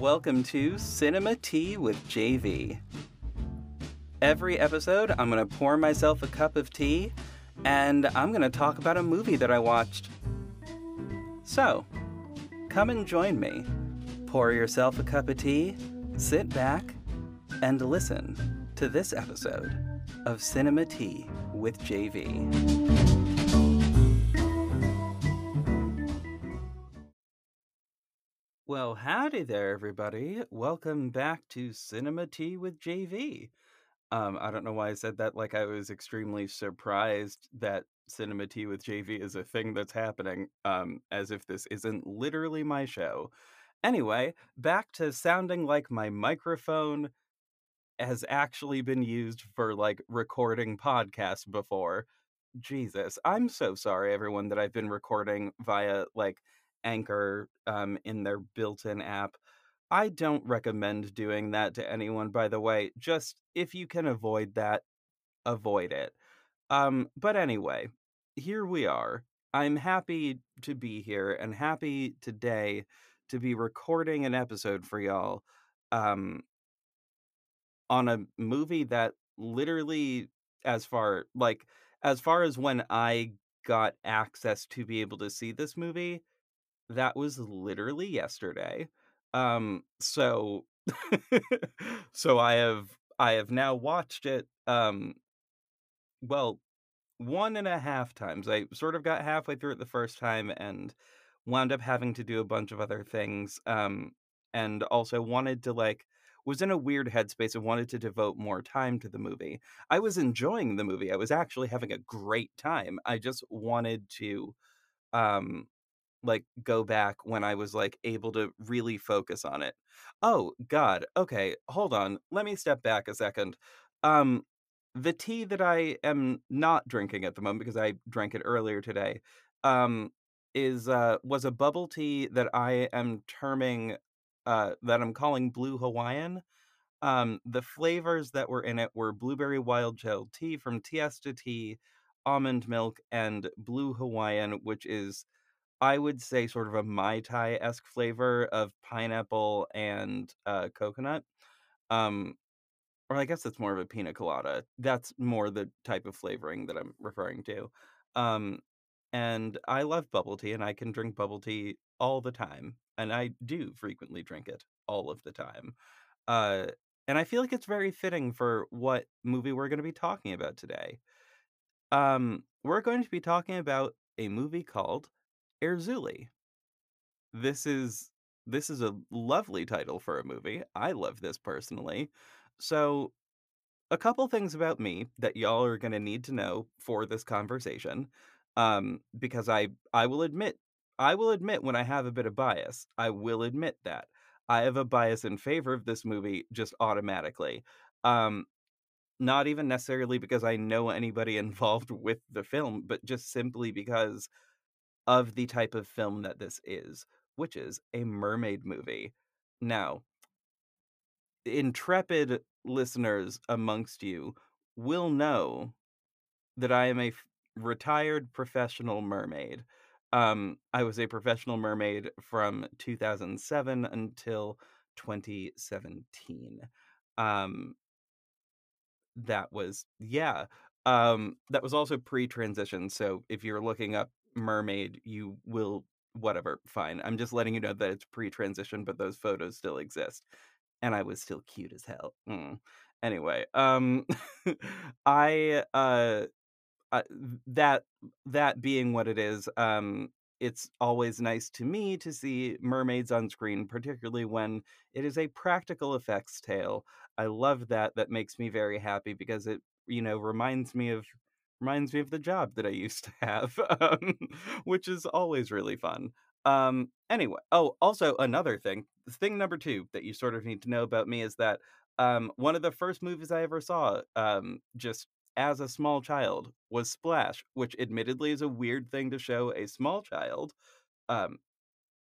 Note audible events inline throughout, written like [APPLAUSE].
Welcome to Cinema Tea with JV. Every episode, I'm going to pour myself a cup of tea and I'm going to talk about a movie that I watched. So, come and join me. Pour yourself a cup of tea, sit back, and listen to this episode of Cinema Tea with JV. Well, howdy there, everybody. Welcome back to Cinema Tea with JV. Um, I don't know why I said that like I was extremely surprised that Cinema Tea with JV is a thing that's happening, um, as if this isn't literally my show. Anyway, back to sounding like my microphone has actually been used for like recording podcasts before. Jesus, I'm so sorry, everyone, that I've been recording via like Anchor um, in their built in app. I don't recommend doing that to anyone, by the way. Just if you can avoid that, avoid it. Um, but anyway, here we are. I'm happy to be here and happy today to be recording an episode for y'all um, on a movie that literally, as far like as far as when I got access to be able to see this movie, that was literally yesterday. Um, so [LAUGHS] so I have I have now watched it um well one and a half times. I sort of got halfway through it the first time and wound up having to do a bunch of other things. Um and also wanted to like was in a weird headspace and wanted to devote more time to the movie. I was enjoying the movie. I was actually having a great time. I just wanted to um like go back when I was like able to really focus on it. Oh god. Okay, hold on. Let me step back a second. Um the tea that I am not drinking at the moment because I drank it earlier today um is uh was a bubble tea that I am terming uh that I'm calling blue Hawaiian. Um the flavors that were in it were blueberry wild gel tea from Tiesta Tea, almond milk and blue Hawaiian which is I would say sort of a Mai Tai-esque flavor of pineapple and, uh, coconut. Um, or I guess it's more of a pina colada. That's more the type of flavoring that I'm referring to. Um, and I love bubble tea, and I can drink bubble tea all the time, and I do frequently drink it all of the time. Uh, and I feel like it's very fitting for what movie we're gonna be talking about today. Um, we're going to be talking about a movie called Erzulie. This is this is a lovely title for a movie. I love this personally. So, a couple things about me that y'all are going to need to know for this conversation. Um because I I will admit I will admit when I have a bit of bias. I will admit that. I have a bias in favor of this movie just automatically. Um not even necessarily because I know anybody [LAUGHS] involved with the film, but just simply because of the type of film that this is, which is a mermaid movie. Now, intrepid listeners amongst you will know that I am a f- retired professional mermaid. Um, I was a professional mermaid from 2007 until 2017. Um, that was yeah. Um, that was also pre-transition. So if you're looking up mermaid, you will whatever, fine. I'm just letting you know that it's pre-transition, but those photos still exist. And I was still cute as hell. Mm. Anyway, um [LAUGHS] I uh uh, that that being what it is, um, it's always nice to me to see mermaids on screen, particularly when it is a practical effects tale. I love that. That makes me very happy because it, you know, reminds me of reminds me of the job that I used to have, [LAUGHS] um, which is always really fun. Um, anyway, oh, also another thing, thing number two that you sort of need to know about me is that um, one of the first movies I ever saw, um, just as a small child was Splash, which admittedly is a weird thing to show a small child. Um,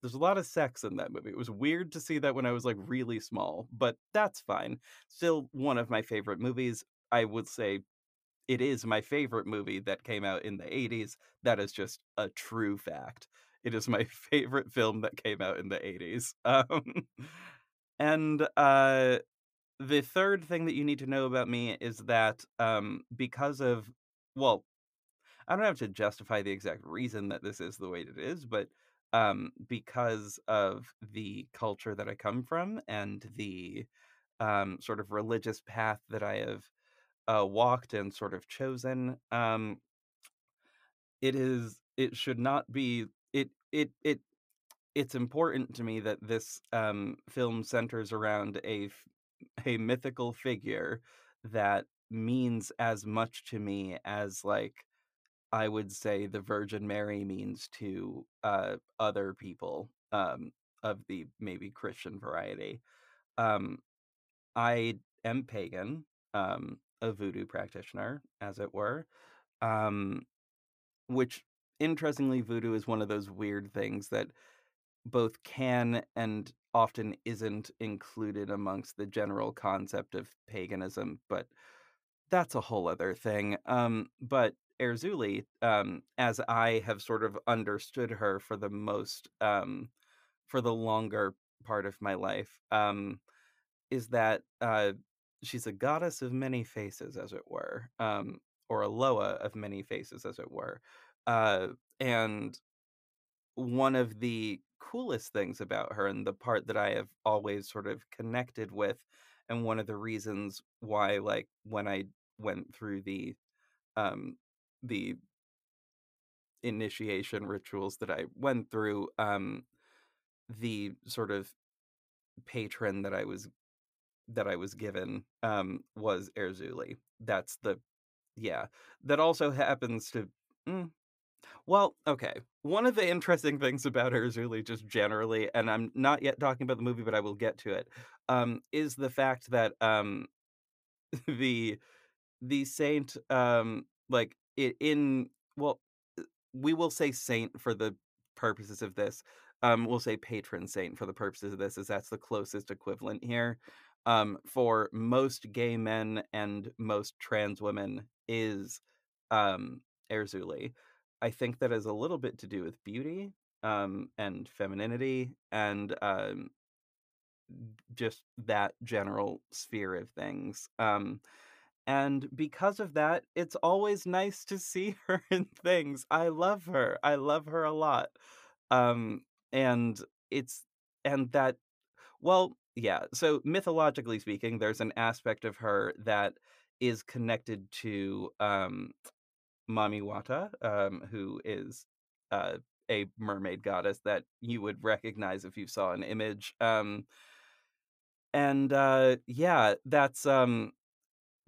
there's a lot of sex in that movie. It was weird to see that when I was like really small, but that's fine. Still one of my favorite movies. I would say it is my favorite movie that came out in the 80s. That is just a true fact. It is my [LAUGHS] favorite film that came out in the 80s. [LAUGHS] Um, And, uh, the 3rd thing that you need to know about me is that, um, because of well, I don't have to justify the exact reason that this is the way it is, but, um, because of the culture that I come from and the, um, sort of religious path that I have, uh, walked and sort of chosen, um it is it should not be it it it it's important to me that this, um, film centers around a a mythical figure that means as much to me as, like, I would say the Virgin Mary means to, uh, other people, um, of the maybe Christian variety. Um, I am pagan, um, a voodoo practitioner, as it were, um, which interestingly, voodoo is one of those weird things that both can and often isn't included amongst the general concept of paganism, but that's a whole other thing. Um, but Erzuli, um, as I have sort of understood her for the most, um, for the longer part of my life, um, is that, uh, she's a goddess of many faces, as it were, um, or a Loa of many faces, as it were. Uh, and one of the coolest things about her, and the part that I have always sort of connected with, and one of the reasons why, like, when I went through the, um, the initiation rituals that I went through, um, the sort of patron that I was that I was given, um, was Erzuli. That's the yeah. That also happens to mm, well, okay. One of the interesting things about Erzuli, just generally, and I'm not yet talking about the movie, but I will get to it, um, is the fact that, um, [LAUGHS] the the saint, um, like, i in well, uh, we will say saint for the purposes of this. Um, we'll say patron saint for the purposes of this, as that's the closest equivalent here. Um, for most gay men and most trans women is, um, Erzulie. I think that has a little bit to do with beauty, um, and femininity, and, um, just that general sphere of things. Um, and because of that, it's always nice to see [LAUGHS] her in things. I love her. I love her a lot. Um, and it's and that well, yeah. So mythologically speaking, there's an aspect of her that is connected to um Mami Wata, um, who is uh, a mermaid goddess that you would recognize if you saw an image. Um, and uh, yeah, that's um,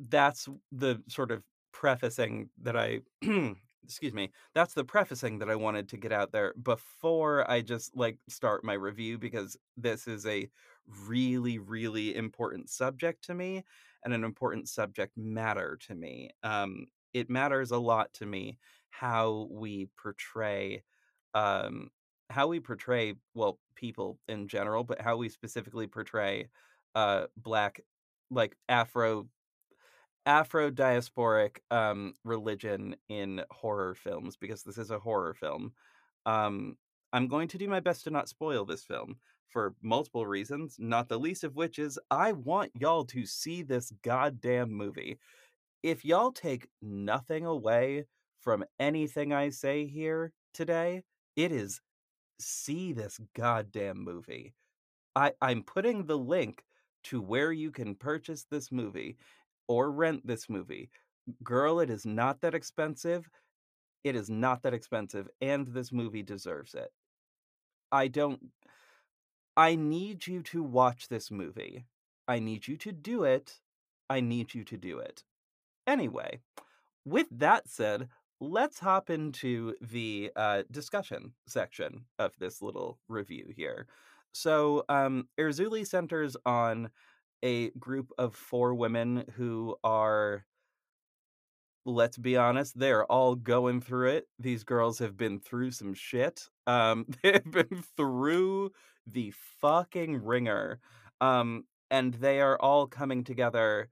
that's the sort of prefacing that I [CLEARS THROAT] excuse me, that's the prefacing that I wanted to get out there before I just like start my review because this is a really really important subject to me and an important subject matter to me. Um it matters a lot to me how we portray um how we portray well people in general but how we specifically portray uh black like afro Afro-diasporic, um, religion in horror films because this is a horror film. Um, I'm going to do my best to not spoil this film for multiple reasons, not the least of which is I want y'all to see this goddamn movie. If y'all take nothing away from anything I say here today, it is see this goddamn movie. I I'm putting the link to where you can purchase this movie or rent this movie. Girl, it is not that expensive. It is not that expensive, and this movie deserves it. I don't I need you to watch this movie. I need you to do it. I need you to do it. Anyway, with that said, let's hop into the uh, discussion section of this little review here. So, um, Erzulie centers on a group of four women who are let's be honest, they're all going through it. These girls have been through some shit. Um, [LAUGHS] they've been through the fucking ringer. Um, and they are all coming together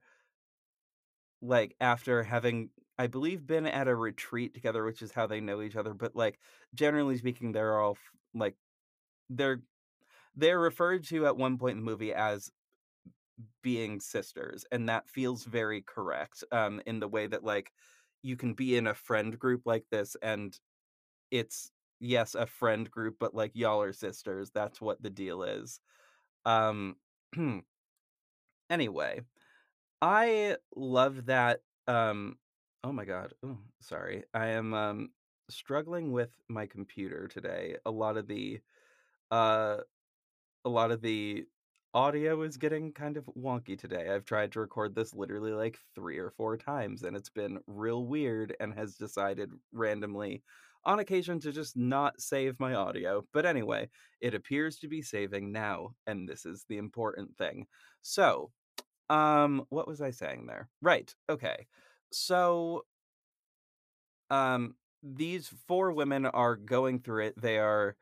like after having I believe been at a retreat together, which is how they know each other, but like generally speaking, they're all like they're they're referred to at one point in the movie as being sisters, and that feels very correct, um, in the way that, like, you can be in a friend group like this, and it's yes, a friend group, but, like, y'all are sisters, that's what the deal is. Um, [CLEARS THROAT] anyway, I love that, um oh my god, sorry. I am, um, struggling with my computer today. A lot of the, uh a lot of the audio is getting kind of wonky today. I've tried to record this literally like 3 or 4 times, and it's been real weird and has decided randomly on occasion to just not save my audio. But anyway, it appears to be saving now, and this is the important thing. So, um, what was I saying there? Right, okay. So, um, these 4 women are going through it. They are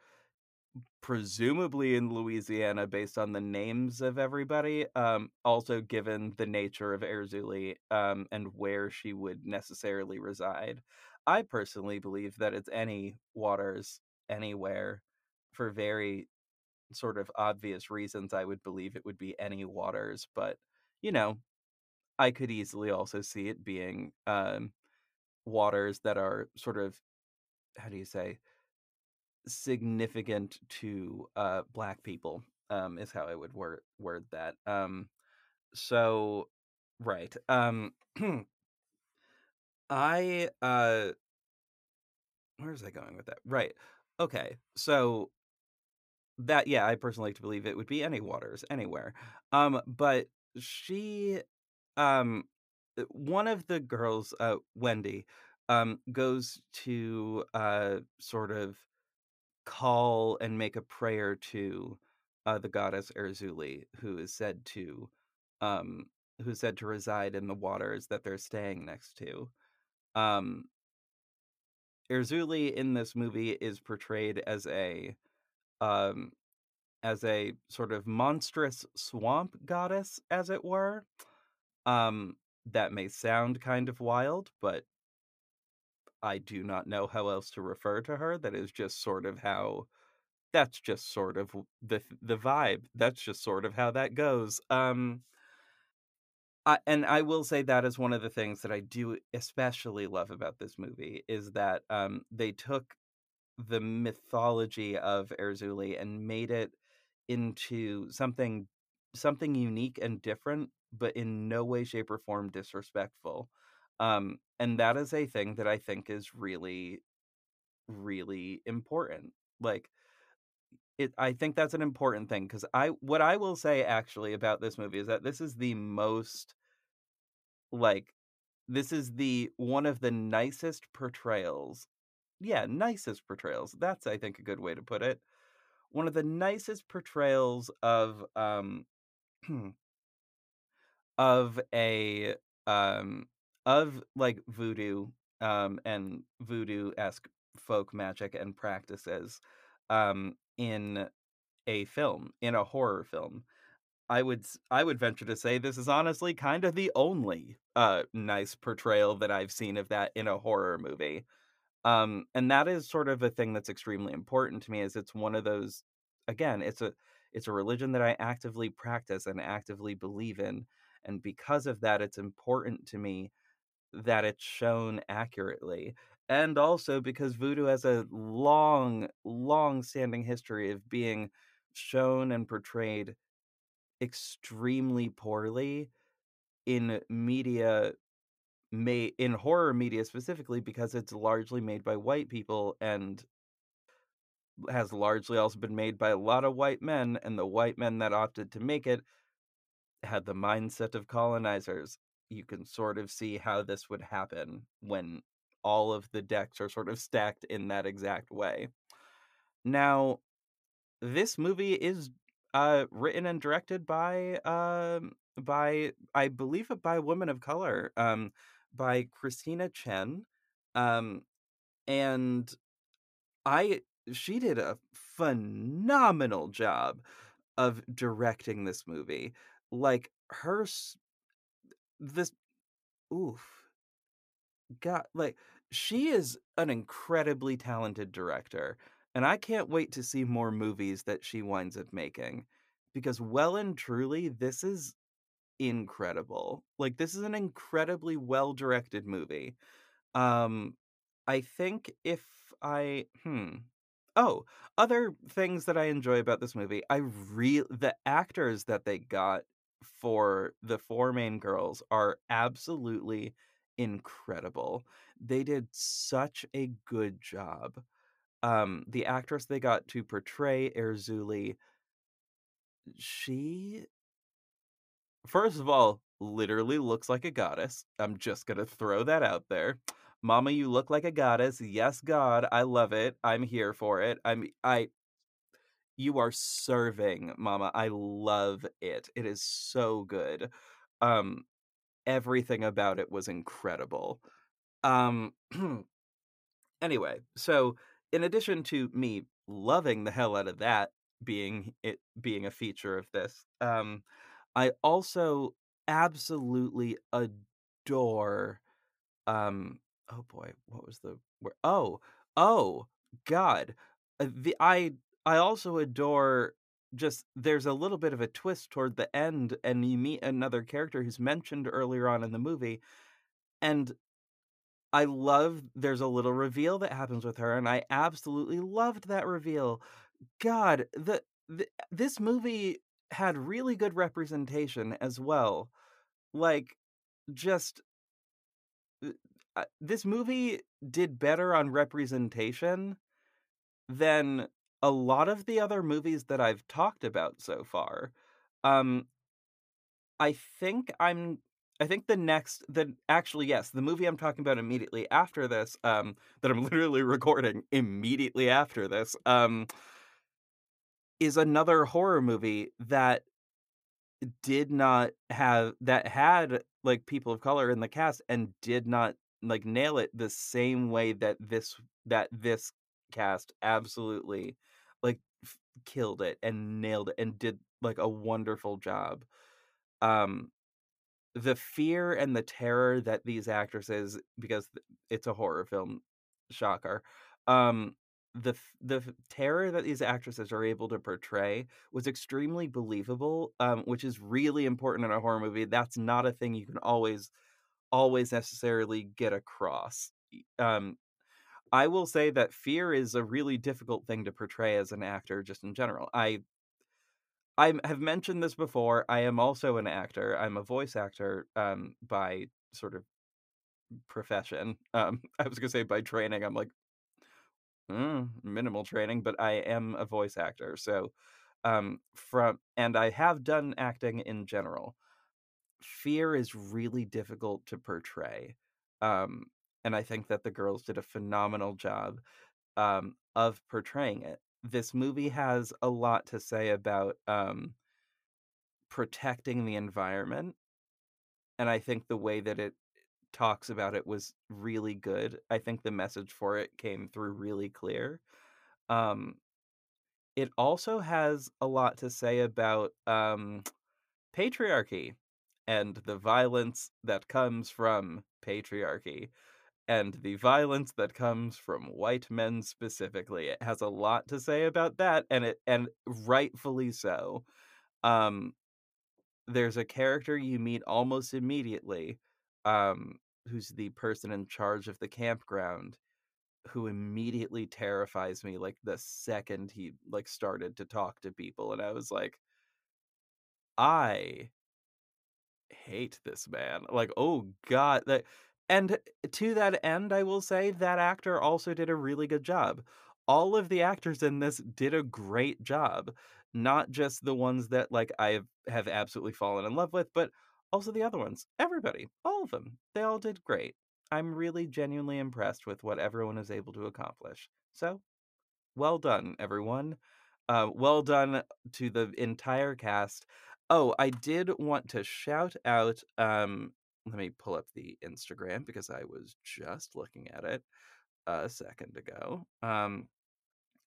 presumably in Louisiana based on the names of everybody, um, also given the nature of Erzulie, um, and where she would necessarily reside. I personally believe that it's any waters, anywhere, for very sort of obvious reasons, I would believe it would be any waters, but, you know, I could easily also see it being, um, waters that are sort of how do you say? Significant to, uh, Black people, um, is how I would word word that, um, so right, um, [CLEARS THROAT] I, uh where is I going with that? Right, okay, so that yeah, I personally like to believe it would be any waters, anywhere, um, but she, um uh, one of the girls, uh, Wendy, um, goes to, uh, sort of call and make a prayer to, uh, the goddess Erzulie, who is said to, um who's said to reside in the waters that they're staying next to. Um Erzulie in this movie is portrayed as a, um as a sort of monstrous swamp goddess, as it were. Um, that may sound kind of wild, but I do not know how else to refer to her. That is just sort of how that's just sort of the the vibe. That's just sort of how that goes. Um I and I will say that is one of the things that I do especially love about this movie is that, um, they took the mythology of Erzuli and made it into something something unique and different, but in no way, shape, or form disrespectful. Um, and that is a thing that I think is really, really important. Like, it I think that's an important thing because I what I will say actually about this movie is that this is the most like this is the one of the nicest portrayals yeah, nicest portrayals. That's I think a good way to put it. One of the nicest portrayals of um [CLEARS THROAT] of a um of like voodoo um and voodoo-esque folk magic and practices um in a film, in a horror film. I would I would venture to say this is honestly kind of the only, uh, nice portrayal that I've seen of that in a horror movie. Um, and that is sort of a thing that's extremely important to me is it's one of those again, it's a it's a religion that I actively practice and actively believe in, and because of that, it's important to me that it's shown accurately. And also because voodoo has a long, long-standing history of being shown and portrayed extremely poorly in media made in horror media specifically because it's largely made by white people and has largely also been made by a lot of white men, and the white men that opted to make it had the mindset of colonizers. You can sort of see how this would happen when all of the decks are sort of stacked in that exact way. Now, this movie is uh written and directed by um by I believe it by women of color, um by Christina Chen. Um and I she did a phenomenal job of directing this movie. Like her this oof. God, like she is an incredibly talented director. and I can't wait to see more movies that she winds up making, because well and truly, this is incredible. Like, this is an incredibly well-directed movie. Um, I think if I hmm. Oh, other things that I enjoy about this movie, I rea the actors that they got for the 4 main girls are absolutely incredible. They did such a good job. Um, the actress they got to portray Erzulie she first of all, literally looks like a goddess. I'm just gonna throw that out there. Mama, you look like a goddess. Yes, God, I love it. I'm here for it. I'm I you are serving, mama. I love it. It is so good. Um, everything about it was incredible. Um, [CLEARS THROAT] anyway, so in addition to me loving the hell out of that being it being a feature of this, um, I also absolutely adore um, oh boy, what was the word? Oh, oh, God. Uh, the I I also adore just there's a little bit of a twist toward the end, and you meet another character who's mentioned earlier on in the movie, and I love there's a little reveal that happens with her, and I absolutely loved that reveal. God, the, the this movie had really good representation as well. Like, just uh, uh, this movie did better on representation than a lot of the other movies that I've talked about so far. Um, I think I'm I think the next the actually yes, the movie I'm talking about immediately after this, um, that I'm [LAUGHS] literally recording immediately after this, um, is another horror movie that did not have that had like people of color in the cast and did not like nail it the same way that this that this cast absolutely killed it and nailed it and did like a wonderful job. Um the fear and the terror that these actresses because it's a horror film shocker um the the terror that these actresses are able to portray was extremely believable um which is really important in a horror movie that's not a thing you can always always necessarily get across um i will say that fear is a really difficult thing to portray as an actor just in general i I have mentioned this before. I am also an actor. I'm a voice actor um, by sort of profession. [LAUGHS] Um, I was gonna say by training. I'm like mm, minimal training, but I am a voice actor. So um, from and I have done acting in general. Fear is really difficult to portray, um, and I think that the girls did a phenomenal job um, of portraying it. This movie has a lot to say about um, protecting the environment, and I think the way that it talks about it was really good. I think the message for it came through really clear. Um, it also has a lot to say about um, patriarchy and the violence that comes from patriarchy and the violence that comes from white men specifically. It has a lot to say about that and it and rightfully so. Um there's a character you meet almost immediately, um, who's the person in charge of the campground, who immediately terrifies me, like, the second he, like, started to talk to people, and I was like, "I hate this man." Like, oh god, that and to that end, I will say that actor also did a really good job. All of the actors in this did a great job. Not just the ones that like I have absolutely fallen in love with, but also the other ones. Everybody, all of them. They all did great. I'm really genuinely impressed with what everyone is able to accomplish. So, well done, everyone. Uh, well done to the entire cast. Oh, I did want to shout out. Um, let me pull up the Instagram because I was just looking at it a second ago. Um,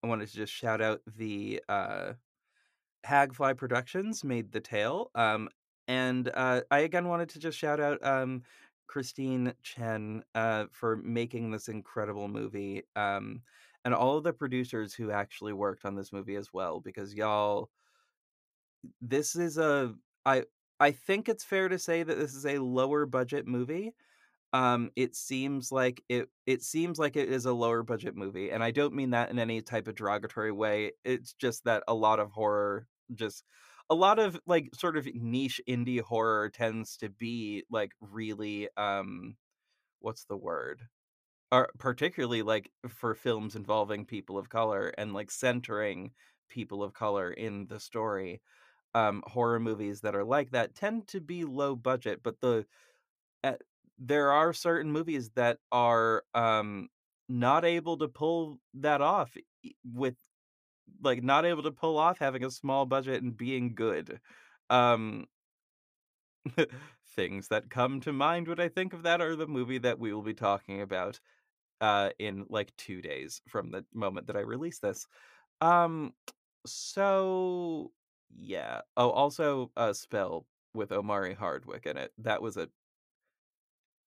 I wanted to just shout out the uh, Hagfly Productions made the tale. Um, and uh, I again wanted to just shout out um, Christine Chen uh, for making this incredible movie. Um, and all of the producers who actually worked on this movie as well, because y'all this is a I I think it's fair to say that this is a lower budget movie. Um, it seems like it it seems like it is a lower budget movie, and I don't mean that in any type of derogatory way. It's just that a lot of horror just a lot of like sort of niche indie horror tends to be like really um what's the word? Or particularly like for films involving people of color and like centering people of color in the story. Um horror movies that are like that tend to be low budget, but the uh, there are certain movies that are um not able to pull that off with like not able to pull off having a small budget and being good. Um [LAUGHS] things that come to mind when I think of that are the movie that we will be talking about uh in like 2 days from the moment that I release this. Um so yeah. Oh, also a spell with Omari Hardwick in it. That was a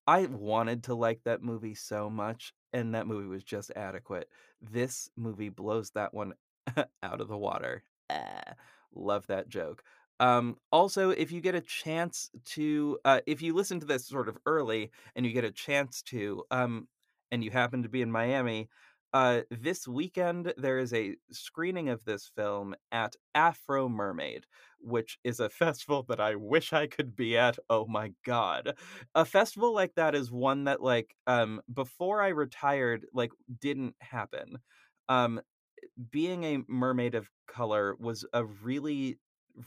I wanted to like that movie so much, and that movie was just adequate. This movie blows that one [LAUGHS] out of the water. Ah, love that joke. Um, also, if you get a chance to, uh, if you listen to this sort of early and you get a chance to, um, and you happen to be in Miami, uh, this weekend there is a screening of this film at Afro Mermaid, which is a [LAUGHS] festival that I wish I could be at. Oh my god. A festival like that is one that like um before I retired like didn't happen. Um being a mermaid of color was a really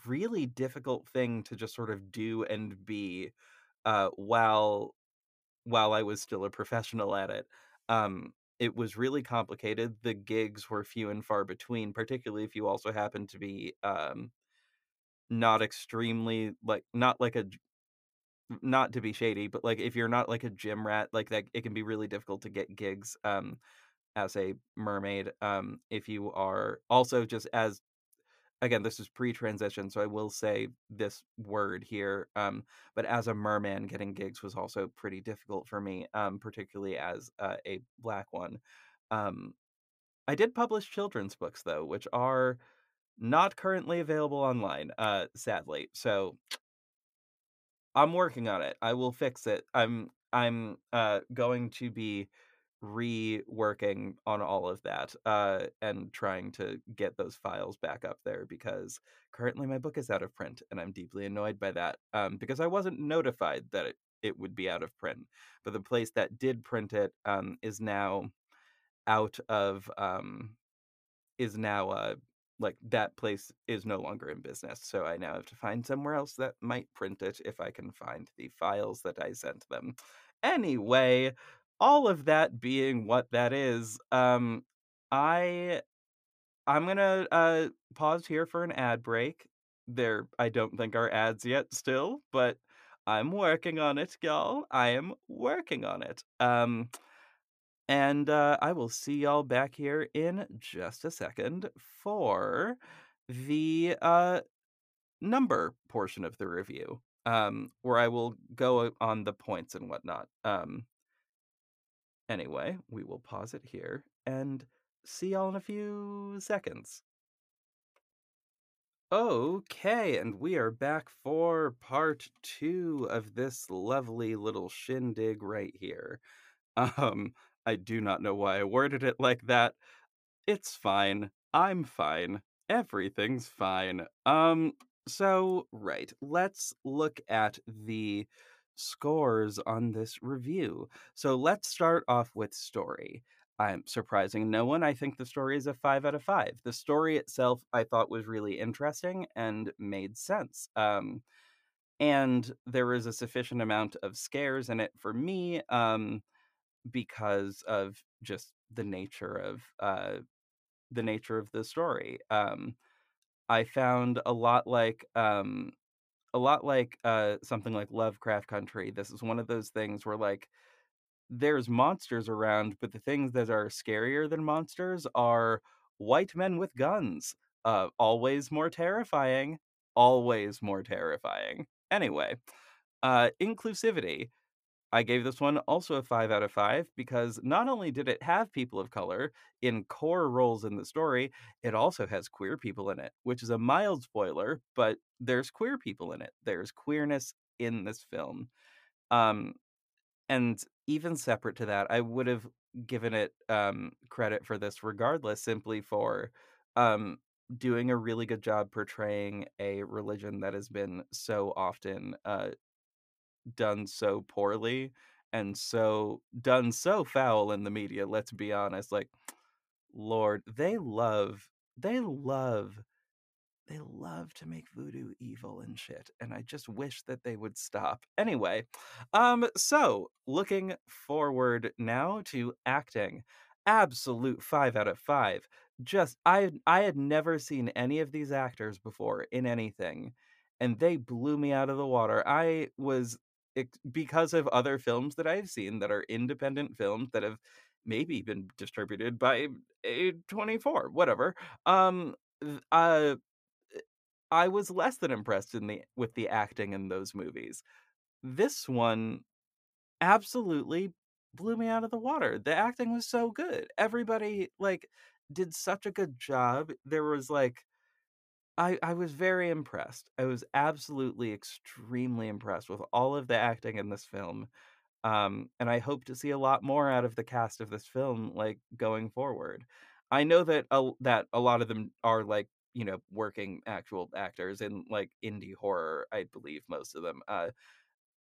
really difficult thing to just sort of do and be uh while while I was still a professional at it. Um it was really complicated. The gigs were few and far between, particularly if you also happen to be um not extremely like not like a not to be shady, but, like, if you're not, like, a gym rat, like, that it can be really difficult to get gigs, um, as a mermaid, um, if you are also just as again, this is pre-transition, so I will say this word here, um, but as a merman, getting gigs was also pretty difficult for me, um, particularly as, uh, a black one. Um, I did publish children's books, though, which are not currently available online, uh, sadly, so I'm working on it. I will fix it. I'm I'm uh going to be reworking on all of that uh and trying to get those files back up there because currently my book is out of print and I'm deeply annoyed by that um because I wasn't notified that it it would be out of print but the place that did print it um is now out of um is now uh like that place is no longer in business so i now have to find somewhere else that might print it if i can find the files that i sent them. Anyway all of that being what that is um i i'm gonna uh pause here for an ad break. There i don't think are ads yet still but i'm working on it y'all. I am working on it. Um and uh, I will see y'all back here in just a second for the uh, number portion of the review, um, where I will go on the points and whatnot. Um, anyway, we will pause it here and see y'all in a few seconds. Okay, and we are back for part two of this lovely little shindig right here. Um, I do not know why I worded it like that. It's fine. I'm fine. Everything's fine. Um, so, right, let's look at the scores on this review. So, let's start off with story. I'm surprising no one. I think the story is a five out of five. The story itself I thought was really interesting and made sense. Um, and there was a sufficient amount of scares in it for me. Um, because of just the nature of uh the nature of the story. Um I found a lot like um a lot like uh something like Lovecraft Country. This is one of those things where like there's monsters around, but the things that are scarier than monsters are white men with guns. Uh always more terrifying, always more terrifying. Anyway, uh inclusivity I gave this one also a 5 out of 5 because not only did it have people of color in core roles in the story, it also has queer people in it, which is a mild spoiler, but there's queer people in it. There's queerness in this film. Um, and even separate to that, I would have given it um, credit for this regardless, simply for um, doing a really good job portraying a religion that has been so often uh, done so poorly and so done so foul in the media, let's be honest. Like, Lord, they love they love they love to make voodoo evil and shit, and I just wish that they would stop. Anyway, um, so looking forward now to acting. Absolute 5 out of 5. Just I I had never seen any of these actors before in anything, and they blew me out of the water. I was because of other films that I've seen that are independent films that have maybe been distributed by A24, whatever. Um uh I was less than impressed in the with the acting in those movies. This one absolutely blew me out of the water. The acting was so good. Everybody like did such a good job. There was like I I was very impressed. I was absolutely extremely impressed with all of the acting in this film. Um, and I hope to see a lot more out of the cast of this film, like, going forward. I know that a that a lot of them are, like, you know, working actual actors in, like, indie horror, I believe most of them, uh,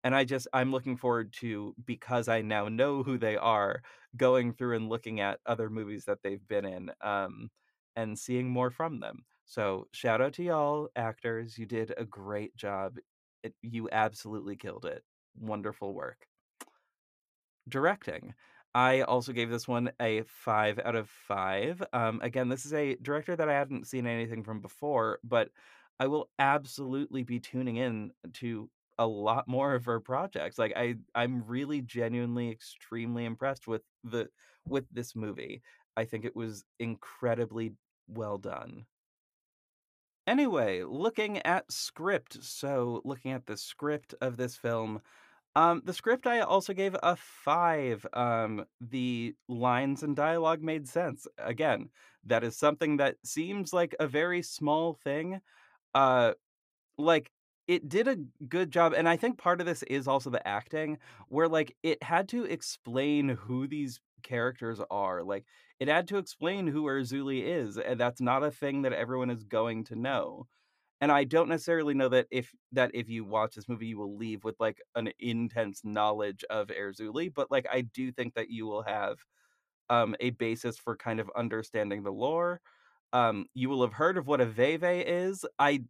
and I just I'm looking forward to because I now know who they are, going through and looking at other movies that they've been in, um, and seeing more from them. So, shout out to y'all, actors, you did a great job. It you absolutely killed it. Wonderful work. Directing. I also gave this one a 5 out of 5. Um, again, this is a director that I hadn't seen anything from before, but I will absolutely be tuning in to a lot more of her projects. Like I I'm really genuinely extremely impressed with the with this movie. I think it was incredibly well done. Anyway, looking at script. So, looking at the script of this film, Um, the script I also gave a 5. Um, the lines and dialogue made sense. Again, that is something that seems like a very small thing. Uh, like, it did a good job, and I think part of this is also the acting, where, like, it had to explain who these characters are. Like, it had to explain who Erzuli is, and that's not a thing that everyone is going to know. And I don't necessarily know that if that if you watch this movie, you will leave with, like, an intense knowledge of Erzuli, but, like, I do think that you will have, um, a basis for kind of understanding the lore. Um, you will have heard of what a Veve is. I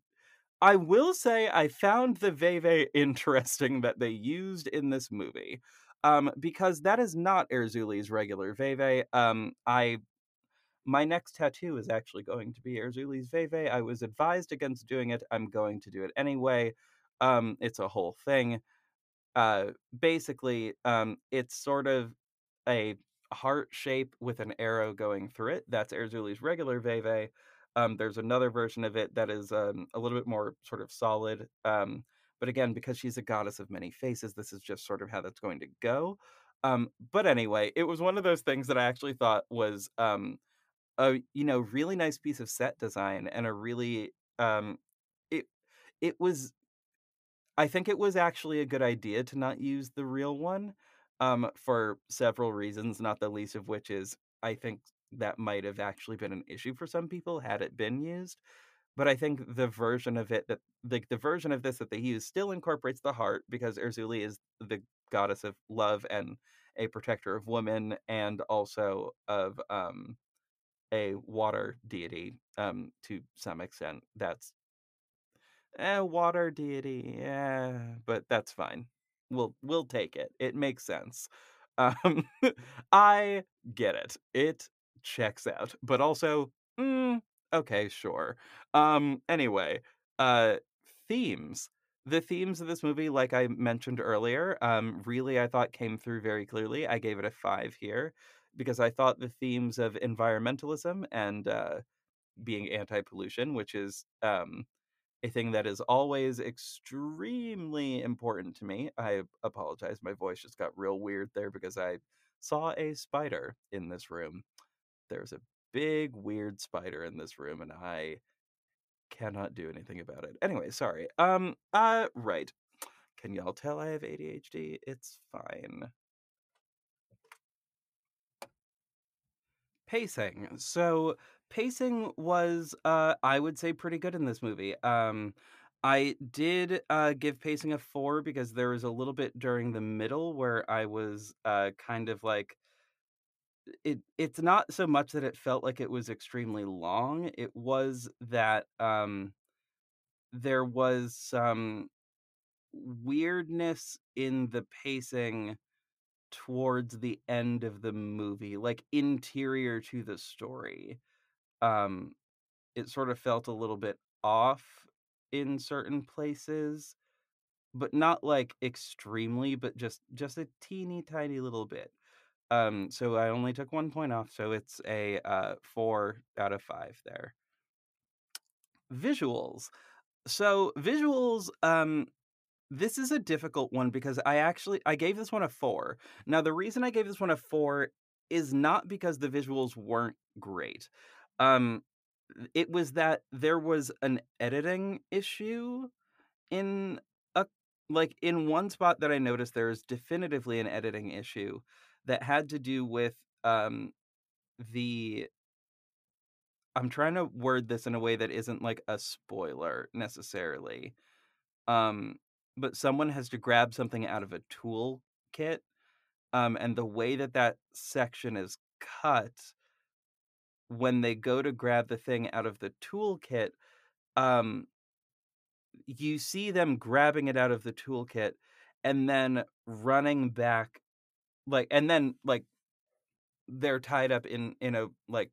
I will say I found the Veve [LAUGHS] interesting that they used in this movie, um, because that is not Erzuli's regular Veve. Um, I my next tattoo is actually going to be Erzuli's Veve. I was advised against doing it. I'm going to do it anyway. Um, it's a whole thing. Uh, basically, um, it's sort of a heart shape with an arrow going through it. That's Erzuli's regular Veve. Um, there's another version of it that is um, a little bit more sort of solid. Um, but again, because she's a goddess of many faces, this is just sort of how that's going to go. Um, but anyway, it was one of those things that I actually thought was um, a you know really nice piece of set design and a really um, it it was I think it was actually a good idea to not use the real one, um, for several reasons, not the least of which is I think that might have actually been an issue for some people had it been used. But I think the version of it that like the version of this that they use still incorporates the heart because Erzuli is the goddess of love and a protector of women and also of um a water deity um to some extent. That's Eh, water deity, yeah, but that's fine. We'll we'll take it. It makes sense. [LAUGHS] Um, I get it. It checks out, but also, mm, okay, sure. Um, anyway, uh, themes. The themes of this movie, like I mentioned earlier, um, really I thought came through very clearly. I gave it a five here because I thought the themes of environmentalism and uh, being anti-pollution, which is um, a thing that is always extremely important to me. I apologize, my voice just got real weird there because I saw a spider in this room. There's a big weird spider in this room and I cannot do anything about it. Anyway, sorry. Um uh right. Can y'all tell I have ADHD? It's fine. Pacing. So, pacing was, uh, I would say pretty good in this movie. Um, I did, uh, give pacing a 4 because there was a little bit during the middle where I was, uh, kind of like it it's not so much that it felt like it was extremely long, it was that, um, there was some weirdness in the pacing towards the end of the movie, like, interior to the story. Um, it sort of felt a little bit off in certain places, but not, like, extremely, but just just a teeny tiny little bit. Um, so I only took 1 point off, so it's a, uh, 4 out of 5 there. Visuals. So, visuals, um This is a difficult one because I actually I gave this one a 4. Now the reason I gave this one a 4 is not because the visuals weren't great. Um, it was that there was an editing issue in a like, in one spot that I noticed there is definitively an editing issue that had to do with, um, the I'm trying to word this in a way that isn't like a spoiler necessarily. Um, but someone has to grab something out of a toolkit, um, and the way that that section is cut when they go to grab the thing out of the toolkit, um, you see them grabbing it out of the toolkit and then running back, like and then, like, they're tied up in in a, like,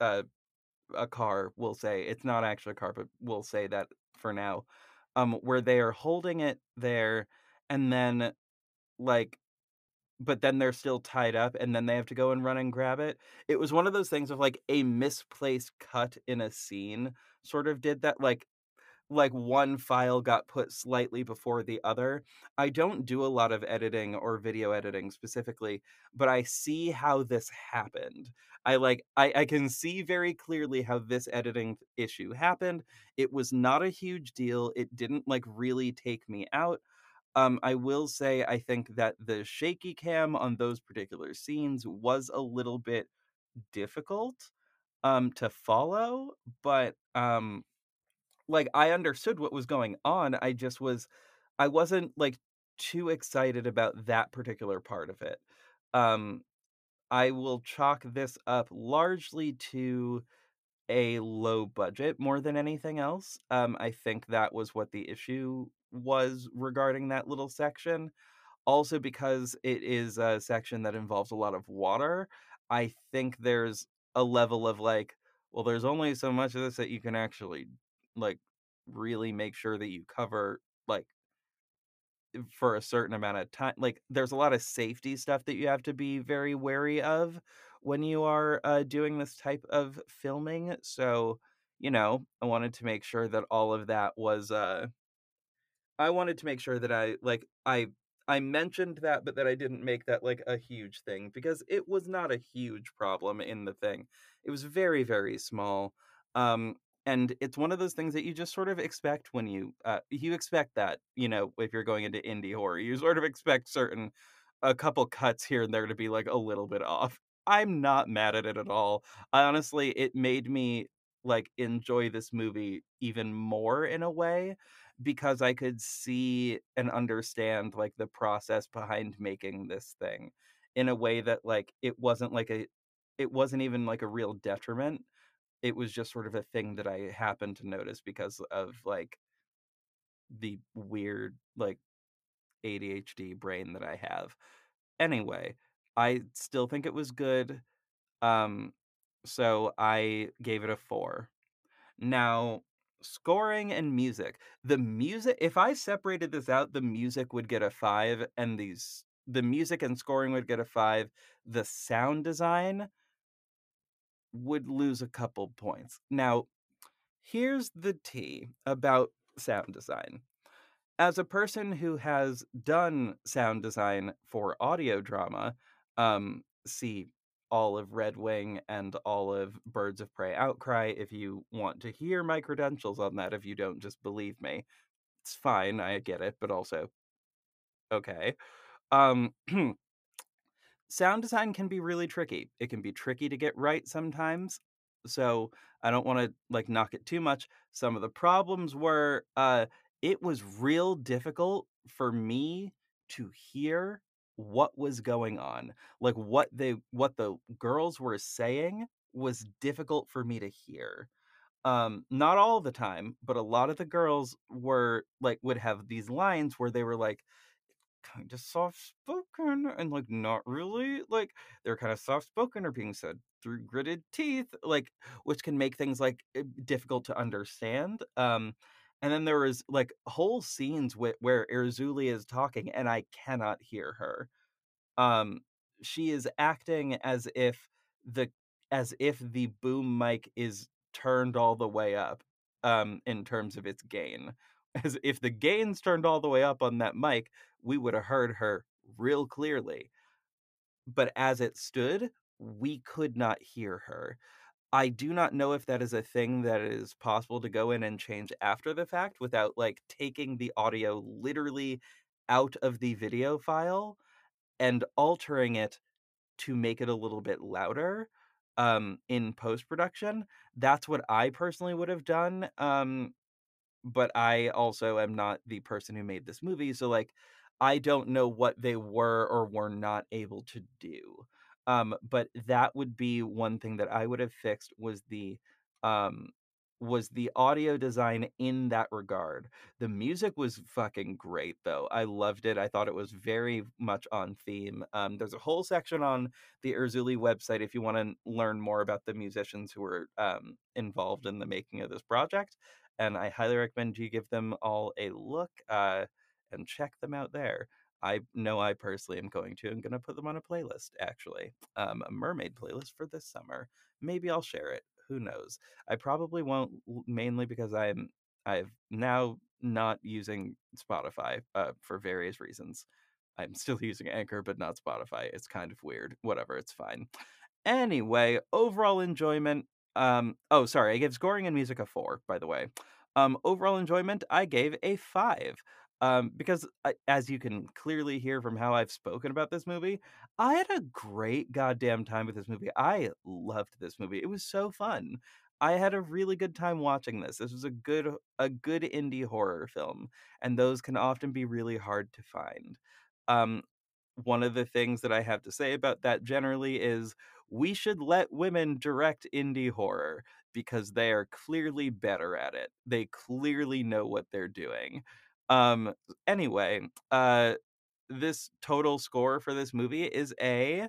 a a car, we'll say. It's not actually a car, but we'll say that for now. Um, where they are holding it there, and then, like but then they're still tied up, and then they have to go and run and grab it. It was one of those things of, like, a misplaced cut in a scene sort of did that, like like one file got put slightly before the other. I don't do a lot of editing or video editing specifically, but I see how this happened. I like I, I can see very clearly how this editing issue happened. It was not a huge deal. It didn't like really take me out. Um, I will say I think that the shaky cam on those particular scenes was a little bit difficult um to follow, but um like, I understood what was going on, I just was I wasn't, like, too excited about that particular part of it. Um, I will chalk this up largely to a low budget more than anything else. Um, I think that was what the issue was regarding that little section. Also because it is a section that involves a lot of water, I think there's a level of, like, well, there's only so much of this that you can actually, like, really make sure that you cover, like for a certain amount of time like, there's a lot of safety stuff that you have to be very wary of when you are, uh, doing this type of filming, so, you know, I wanted to make sure that all of that was, uh I wanted to make sure that I like, I I mentioned that, but that I didn't make that, like, a huge thing because it was not a huge problem in the thing. It was very, very small, um, and it's one of those things that you just sort of expect when you, uh you expect that, you know, if you're going into indie horror, you sort of expect certain a couple cuts here and there to be, like, a little bit off. I'm not mad at it at all. I honestly it made me, like, enjoy this movie even more in a way because I could see and understand, like, the process behind making this thing in a way that, like, it wasn't like a it wasn't even like a real detriment. It was just sort of a thing that I happened to notice because of, like the weird, like, ADHD brain that I have. Anyway, I still think it was good, um, so I gave it a 4. Now, scoring and music. The music if I separated this out, the music would get a 5 and these the music and scoring would get a 5. The sound design would lose a couple points. Now, here's the tea about sound design. As a person who has done sound design for audio drama, um, see all of Red Wing and all of Birds of Prey Outcry if you want to hear my credentials on that if you don't just believe me. It's fine, I get it, but also okay. Um [CLEARS THROAT] sound design can be really tricky. It can be tricky to get right sometimes. So I don't want to like knock it too much. Some of the problems were uh it was real difficult for me to hear what was going on. Like what they what the girls were saying was difficult for me to hear. Um not all the time, but a lot of the girls were like would have these lines where they were like kind of soft spoken and like not really like they're kind of soft spoken or being said through gritted teeth like which can make things like eh, difficult to understand um and then there was like whole scenes wh- where Erzulie is talking and I cannot hear her um she is acting as if the as if the boom mic is turned all the way up um in terms of its gain as if the gain's turned all the way up on that mic we would have heard her real clearly. But as it stood we could not hear her. I do not know if that is a thing that is possible to go in and change after the fact without like taking the audio literally out of the video file and altering it to make it a little bit louder um in post production that's what i personally would have done um but i also am not the person who made this movie so like i don't know what they were or were not able to do um but that would be one thing that i would have fixed was the um was the audio design in that regard the music was fucking great though. I loved it. I thought it was very much on theme. Um, there's a whole section on the Erzulie website if you want to learn more about the musicians who were um, involved in the making of this project. And I highly recommend you give them all a look uh, and check them out there. I know I personally am going to. I'm going to put them on a playlist, actually, um, a mermaid playlist for this summer. Maybe I'll share it. Who knows? I probably won't, mainly because I'm I've now not using Spotify uh, for various reasons. I'm still [LAUGHS] using Anchor, but not Spotify. It's kind of weird. Whatever, it's fine. Anyway, overall enjoyment. Um, oh, sorry, I gave scoring and music a four, by the way. Um, overall enjoyment, I gave a five. Um, because I, as you can clearly hear from how I've spoken about this movie, I had a great goddamn time with this movie. I loved this movie. It was so fun. I had a really good time watching this. This was a good a good indie horror film, and those can often be really hard to find. Um, one of the things that I have to say about that generally is we should let women direct indie horror because they are clearly better at it. They clearly know what they're doing. Um anyway, uh this total score for this movie is a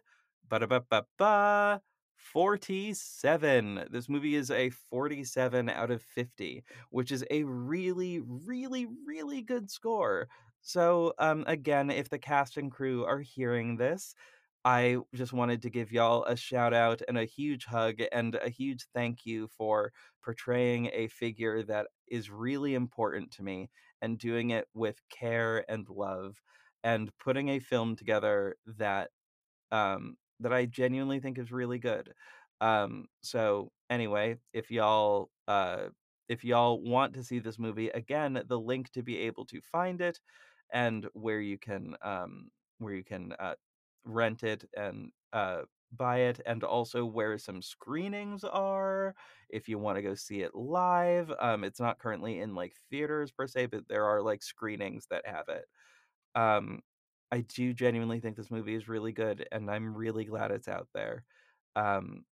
ba-da-ba-ba-ba 47. This movie is a 47 out of 50, which is a really, really, really good score. So, um, again, if the cast and crew are hearing this, I just wanted to give y'all a shout out and a huge hug and a huge thank you for portraying a figure that is really important to me and doing it with care and love and putting a film together that um, that I genuinely think is really good. Um, so anyway, if y'all uh, if y'all want to see this movie again, the link to be able to find it and where you can um, where you can uh, rent it and uh, buy it, and also where some screenings are if you want to go see it live. Um, it's not currently in like theaters per se, but there are like screenings that have it. Um, I do genuinely think this movie is really good, and I'm really glad it's out there. Um,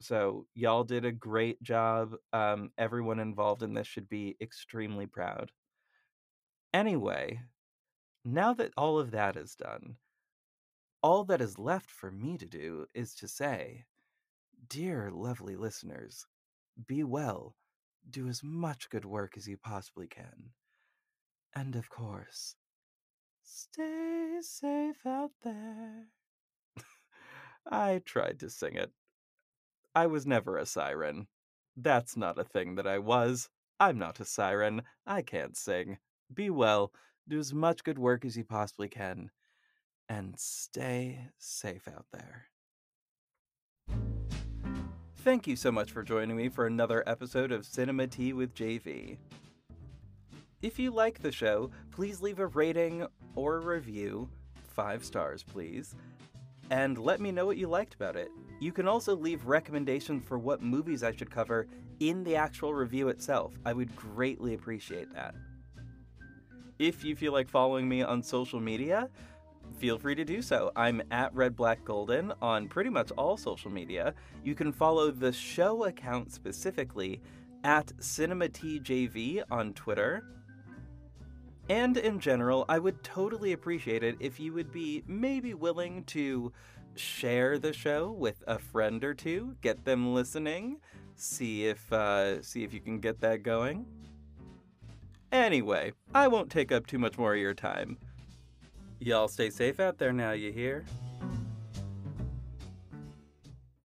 so y'all did a great job. Um, everyone involved in this should be extremely proud. Anyway, now that all of that is done, all that is left for me to do is to say, dear lovely listeners, be well, do as much good work as you possibly can. And of course, stay safe out there. [LAUGHS] I tried to sing it. I was never a siren. That's not a thing that I was. I'm not a siren. I can't sing. Be well, do as much good work as you possibly can, and stay safe out there. Thank you so much for joining me for another episode of Cinema Tea with JV. If you like the show, please leave a rating or a review, five stars please, and let me know what you liked about it. You can also leave recommendations for what movies I should cover in the actual review itself. I would greatly appreciate that. If you feel like following me on social media, feel free to do so. I'm at Red Black Golden on pretty much all social media. You can follow the show account specifically at CinemaTeaJV on Twitter. And in general, I would totally appreciate it if you would be maybe willing to share the show with a friend or two, get them listening, see if uh, see if you can get that going. Anyway, I won't take up too much more of your time. Y'all stay safe out there now, you hear?